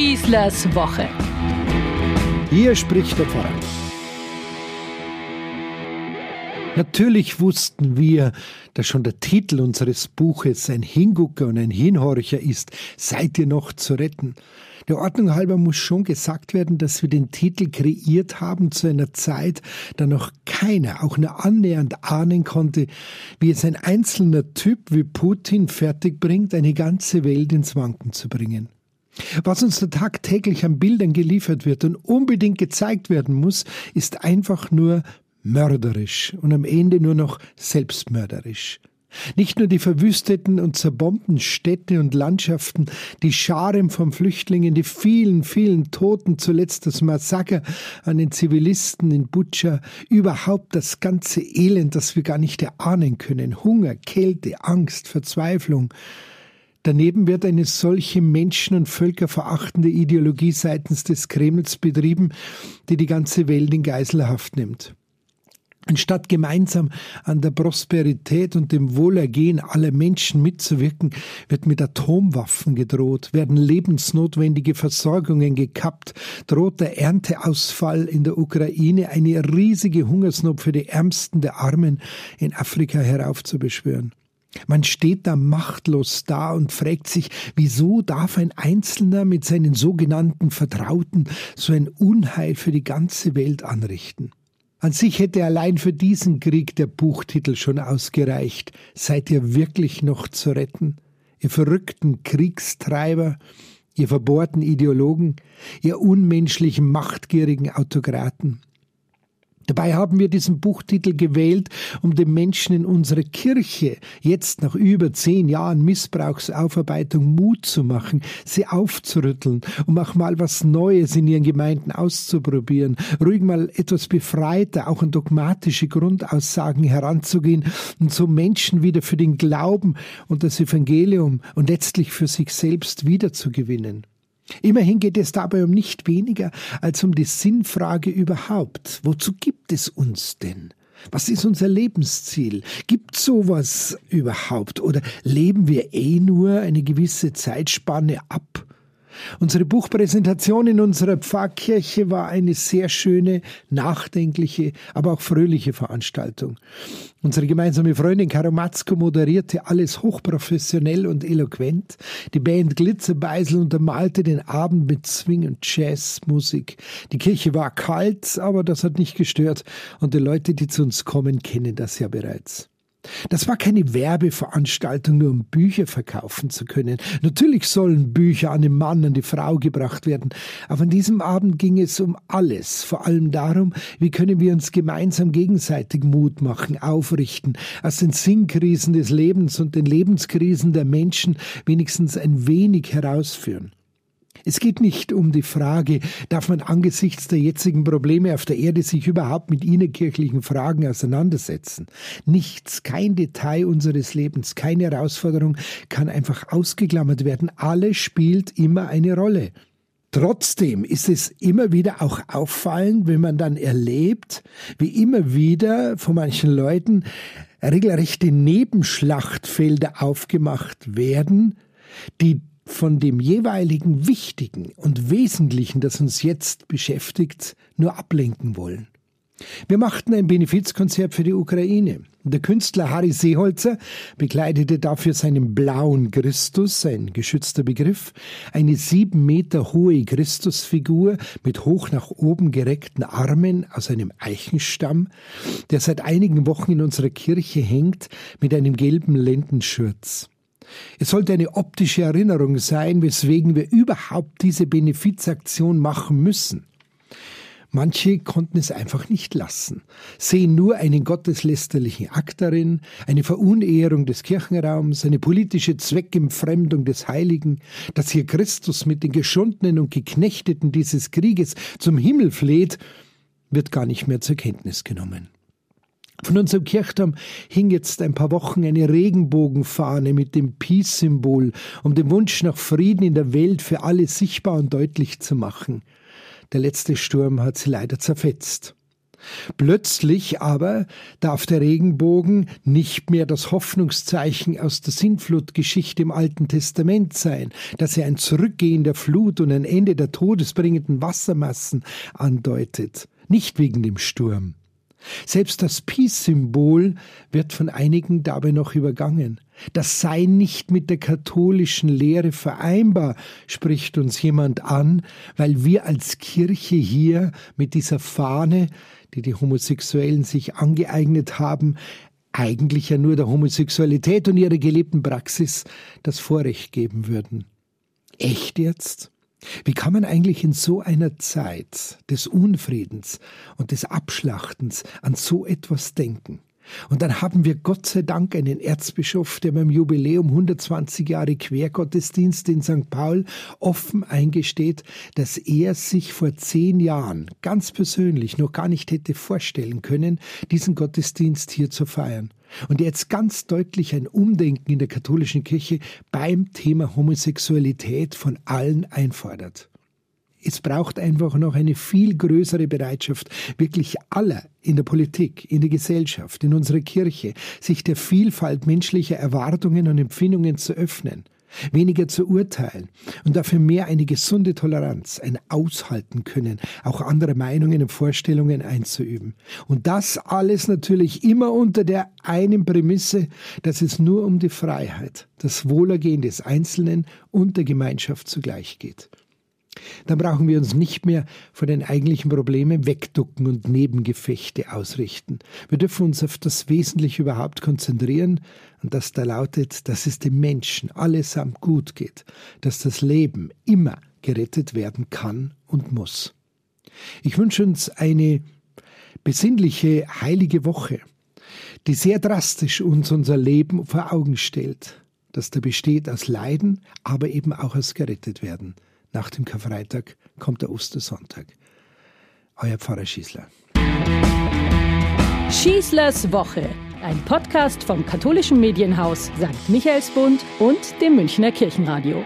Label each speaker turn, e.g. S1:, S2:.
S1: Schießlers Woche.
S2: Hier spricht der Pfarrer. Natürlich wussten wir, dass schon der Titel unseres Buches ein Hingucker und ein Hinhorcher ist. Seid ihr noch zu retten? Der Ordnung halber muss schon gesagt werden, dass wir den Titel kreiert haben zu einer Zeit, da noch keiner auch nur annähernd ahnen konnte, wie es ein einzelner Typ wie Putin fertigbringt, eine ganze Welt ins Wanken zu bringen. Was uns da tagtäglich an Bildern geliefert wird und unbedingt gezeigt werden muss, ist einfach nur mörderisch und am Ende nur noch selbstmörderisch. Nicht nur die verwüsteten und zerbombten Städte und Landschaften, die Scharen von Flüchtlingen, die vielen, vielen Toten, zuletzt das Massaker an den Zivilisten in Butscha, überhaupt das ganze Elend, das wir gar nicht erahnen können, Hunger, Kälte, Angst, Verzweiflung, Daneben wird eine solche menschen- und völkerverachtende Ideologie seitens des Kremls betrieben, die die ganze Welt in Geiselhaft nimmt. Anstatt gemeinsam an der Prosperität und dem Wohlergehen aller Menschen mitzuwirken, wird mit Atomwaffen gedroht, werden lebensnotwendige Versorgungen gekappt, droht der Ernteausfall in der Ukraine, eine riesige Hungersnot für die Ärmsten der Armen in Afrika heraufzubeschwören. Man steht da machtlos da und fragt sich, wieso darf ein Einzelner mit seinen sogenannten Vertrauten so ein Unheil für die ganze Welt anrichten? An sich hätte allein für diesen Krieg der Buchtitel schon ausgereicht. Seid ihr wirklich noch zu retten? Ihr verrückten Kriegstreiber, ihr verbohrten Ideologen, ihr unmenschlichen, machtgierigen Autokraten. Dabei haben wir diesen Buchtitel gewählt, um den Menschen in unserer Kirche jetzt nach über zehn Jahren Missbrauchsaufarbeitung Mut zu machen, sie aufzurütteln, um auch mal was Neues in ihren Gemeinden auszuprobieren, ruhig mal etwas befreiter auch an dogmatische Grundaussagen heranzugehen und so Menschen wieder für den Glauben und das Evangelium und letztlich für sich selbst wiederzugewinnen. Immerhin geht es dabei um nicht weniger als um die Sinnfrage überhaupt. Wozu gibt es uns denn? Was ist unser Lebensziel? Gibt sowas überhaupt? Oder leben wir eh nur eine gewisse Zeitspanne ab Unsere Buchpräsentation in unserer Pfarrkirche war eine sehr schöne, nachdenkliche, aber auch fröhliche Veranstaltung. Unsere gemeinsame Freundin Caro Matzko moderierte alles hochprofessionell und eloquent. Die Band Glitzerbeisel untermalte den Abend mit Swing und Jazzmusik. Die Kirche war kalt, aber das hat nicht gestört und die Leute, die zu uns kommen, kennen das ja bereits. Das war keine Werbeveranstaltung, nur um Bücher verkaufen zu können. Natürlich sollen Bücher an den Mann, an die Frau gebracht werden, aber an diesem Abend ging es um alles, vor allem darum, wie können wir uns gemeinsam gegenseitig Mut machen, aufrichten, aus den Sinnkrisen des Lebens und den Lebenskrisen der Menschen wenigstens ein wenig herausführen. Es geht nicht um die Frage, darf man angesichts der jetzigen Probleme auf der Erde sich überhaupt mit innerkirchlichen Fragen auseinandersetzen. Nichts, kein Detail unseres Lebens, keine Herausforderung kann einfach ausgeklammert werden. Alles spielt immer eine Rolle. Trotzdem ist es immer wieder auch auffallend, wenn man dann erlebt, wie immer wieder von manchen Leuten regelrechte Nebenschlachtfelder aufgemacht werden, die von dem jeweiligen Wichtigen und Wesentlichen, das uns jetzt beschäftigt, nur ablenken wollen. Wir machten ein Benefizkonzert für die Ukraine. Der Künstler Harry Seeholzer bekleidete dafür seinen blauen Christus, ein geschützter Begriff, eine sieben Meter hohe Christusfigur mit hoch nach oben gereckten Armen aus einem Eichenstamm, der seit einigen Wochen in unserer Kirche hängt mit einem gelben Lendenschürz. Es sollte eine optische Erinnerung sein, weswegen wir überhaupt diese Benefizaktion machen müssen. Manche konnten es einfach nicht lassen, sehen nur einen gotteslästerlichen Akt darin, eine Verunehrung des Kirchenraums, eine politische Zweckentfremdung des Heiligen, dass hier Christus mit den Geschundenen und Geknechteten dieses Krieges zum Himmel fleht, wird gar nicht mehr zur Kenntnis genommen. Von unserem Kirchturm hing jetzt ein paar Wochen eine Regenbogenfahne mit dem Peace-Symbol, um den Wunsch nach Frieden in der Welt für alle sichtbar und deutlich zu machen. Der letzte Sturm hat sie leider zerfetzt. Plötzlich aber darf der Regenbogen nicht mehr das Hoffnungszeichen aus der Sintflutgeschichte im Alten Testament sein, dass er ein Zurückgehen der Flut und ein Ende der todesbringenden Wassermassen andeutet, nicht wegen dem Sturm. Selbst das Peace-Symbol wird von einigen dabei noch übergangen. Das sei nicht mit der katholischen Lehre vereinbar, spricht uns jemand an, weil wir als Kirche hier mit dieser Fahne, die die Homosexuellen sich angeeignet haben, eigentlich ja nur der Homosexualität und ihrer gelebten Praxis das Vorrecht geben würden. Echt jetzt? Wie kann man eigentlich in so einer Zeit des Unfriedens und des Abschlachtens an so etwas denken? Und dann haben wir Gott sei Dank einen Erzbischof, der beim Jubiläum 120 Jahre Quergottesdienst in St. Paul offen eingesteht, dass er sich vor zehn Jahren ganz persönlich noch gar nicht hätte vorstellen können, diesen Gottesdienst hier zu feiern. Und jetzt ganz deutlich ein Umdenken in der katholischen Kirche beim Thema Homosexualität von allen einfordert. Es braucht einfach noch eine viel größere Bereitschaft, wirklich aller in der Politik, in der Gesellschaft, in unserer Kirche, sich der Vielfalt menschlicher Erwartungen und Empfindungen zu öffnen, weniger zu urteilen und dafür mehr eine gesunde Toleranz, ein Aushalten können, auch andere Meinungen und Vorstellungen einzuüben. Und das alles natürlich immer unter der einen Prämisse, dass es nur um die Freiheit, das Wohlergehen des Einzelnen und der Gemeinschaft zugleich geht. Dann brauchen wir uns nicht mehr von den eigentlichen Problemen wegducken und Nebengefechte ausrichten. Wir dürfen uns auf das Wesentliche überhaupt konzentrieren und das da lautet, dass es dem Menschen allesamt gut geht, dass das Leben immer gerettet werden kann und muss. Ich wünsche uns eine besinnliche, heilige Woche, die sehr drastisch uns unser Leben vor Augen stellt, das da besteht aus Leiden, aber eben auch aus gerettet werden. Nach dem Karfreitag kommt der Ostersonntag. Euer Pfarrer Schießler.
S1: Schießlers Woche, ein Podcast vom katholischen Medienhaus St. Michaelsbund und dem Münchner Kirchenradio.